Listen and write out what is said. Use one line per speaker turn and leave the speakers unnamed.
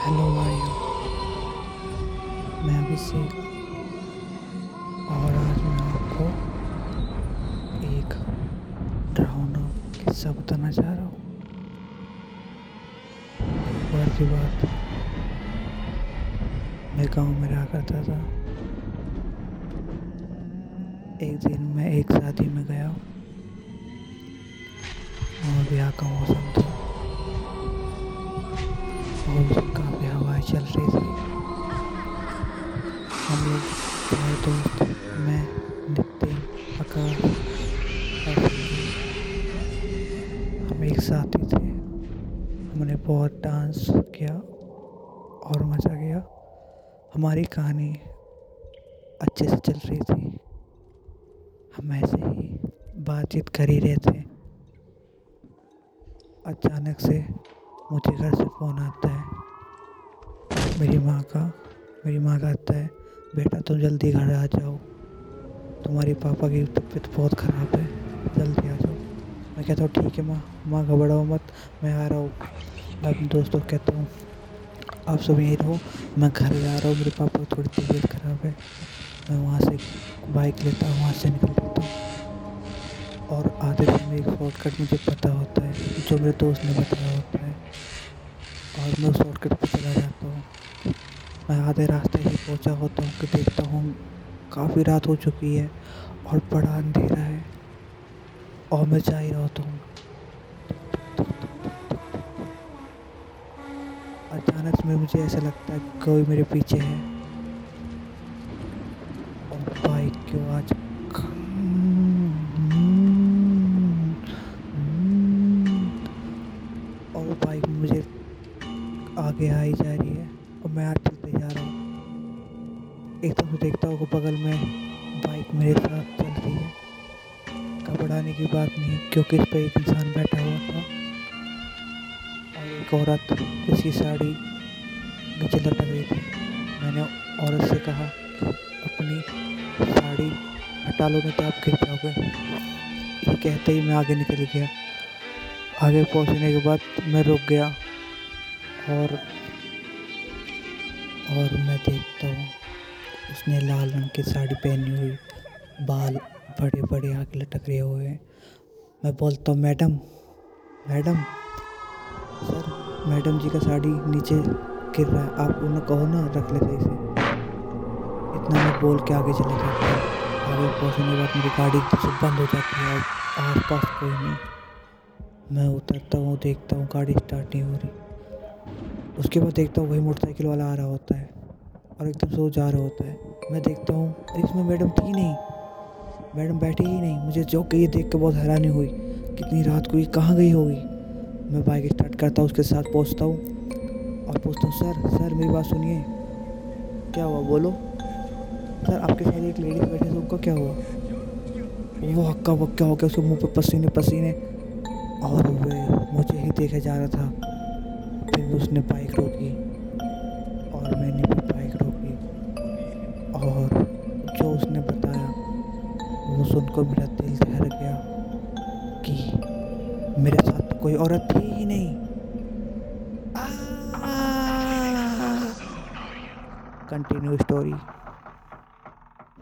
Hello भाइयों मैं अभिषेक और आज मैं आपको एक डरावना किस्सा बताना चाह रहा हूँ। बार की बात। मैं गाँव में रहा करता था। एक दिन मैं एक शादी में गया। और ब्याह का मौसम था चल रही थी। हम लोग चार दोस्त, मैं नितिन आकाश हम एक साथ ही थे। हमने बहुत डांस किया और मज़ा किया। हमारी कहानी अच्छे से चल रही थी। हम ऐसे ही बातचीत कर ही रहे थे। अचानक से मुझे घर से फ़ोन आता है। मेरी माँ का, मेरी माँ कहता है। बेटा, तुम जल्दी घर आ जाओ। तुम्हारे पापा की तबीयत बहुत ख़राब है। जल्दी आ जाओ। मैं कहता हूँ, ठीक है माँ माँ घबराओ मत, मैं आ रहा हूँ। मैं अपने दोस्तों को कहता हूँ, आप सब यहीं रहो। मैं घर जा रहा हूँ, मेरे पापा की थोड़ी तबीयत ख़राब है। मैं वहाँ से बाइक लेता हूँ, वहाँ से निकल जाता हूँ। और आधे समय एक शॉर्टकट मुझे पता होता है, जो मेरे दोस्त ने बताया होता है। और मैं उस शॉर्टकट पर चला जाता हूँ। मैं आधे रास्ते ही पहुँचा होता हूँ कि देखता हूँ काफ़ी रात हो चुकी है और बड़ा अंधेरा है। और मैं जा ही रहा होता हूँ। अचानक में मुझे ऐसा लगता है कोई मेरे पीछे है। और बाइक की आवाज़, और बाइक मुझे आगे आई जा रही है। और मैं चलते जा रहा हूँ। एकदम से देखता हूँ बगल में बाइक मेरे साथ चल रही है। घबराने की बात नहीं क्योंकि इस पर एक इंसान बैठा हुआ था। और एक औरत जिसकी साड़ी नीचे लटक रही थी। मैंने औरत से कहा कि अपनी साड़ी हटा लो, नहीं तो आप गिर जाओगे। ये कहते ही मैं आगे निकल गया। आगे पहुँचने के बाद मैं रुक गया और और मैं देखता हूँ। उसने लाल रंग की साड़ी पहनी हुई, बाल बड़े बड़े आगे लटक रहे हुए हैं। मैं बोलता हूँ, madam madam, sir, madam ji का साड़ी नीचे गिर रहा है। आप उन्हें कहो ना, रख ले सही से। इतना मैं बोल के आगे चले जाता हूँ आगे पहुँचने के बाद मेरी गाड़ी एकदम से बंद हो जाती है आस पास कोई नहीं। मैं उतरता हूँ, देखता हूँ, गाड़ी स्टार्ट नहीं हो रही उसके बाद देखता हूँ वही मोटरसाइकिल वाला आ रहा होता है और एकदम से वो जा रहा होता है। मैं देखता हूँ, अरे इसमें मैडम थी नहीं। मैडम बैठी ही नहीं। मुझे जो कि ये देख के बहुत हैरानी हुई, कितनी रात को ये कहाँ गई होगी। मैं बाइक स्टार्ट करता हूँ, उसके साथ पहुँचता हूँ और पूछता हूँ, सर सर, मेरी बात सुनिए। क्या हुआ? बोलो। सर, आपके साथ एक लेडीज़ बैठे थे, उनका क्या हुआ? वो हक्का बक्का हो गया, उसके मुँह पे पसीने पसीने और मुझे ही देखे जा रहा था। फिर उसने बाइक रोकी और मैंने भी बाइक रोकी। और जो उसने बताया, वो सुनकर मेरा दिल ठहर गया कि मेरे साथ तो कोई औरत थी ही नहीं। Continue story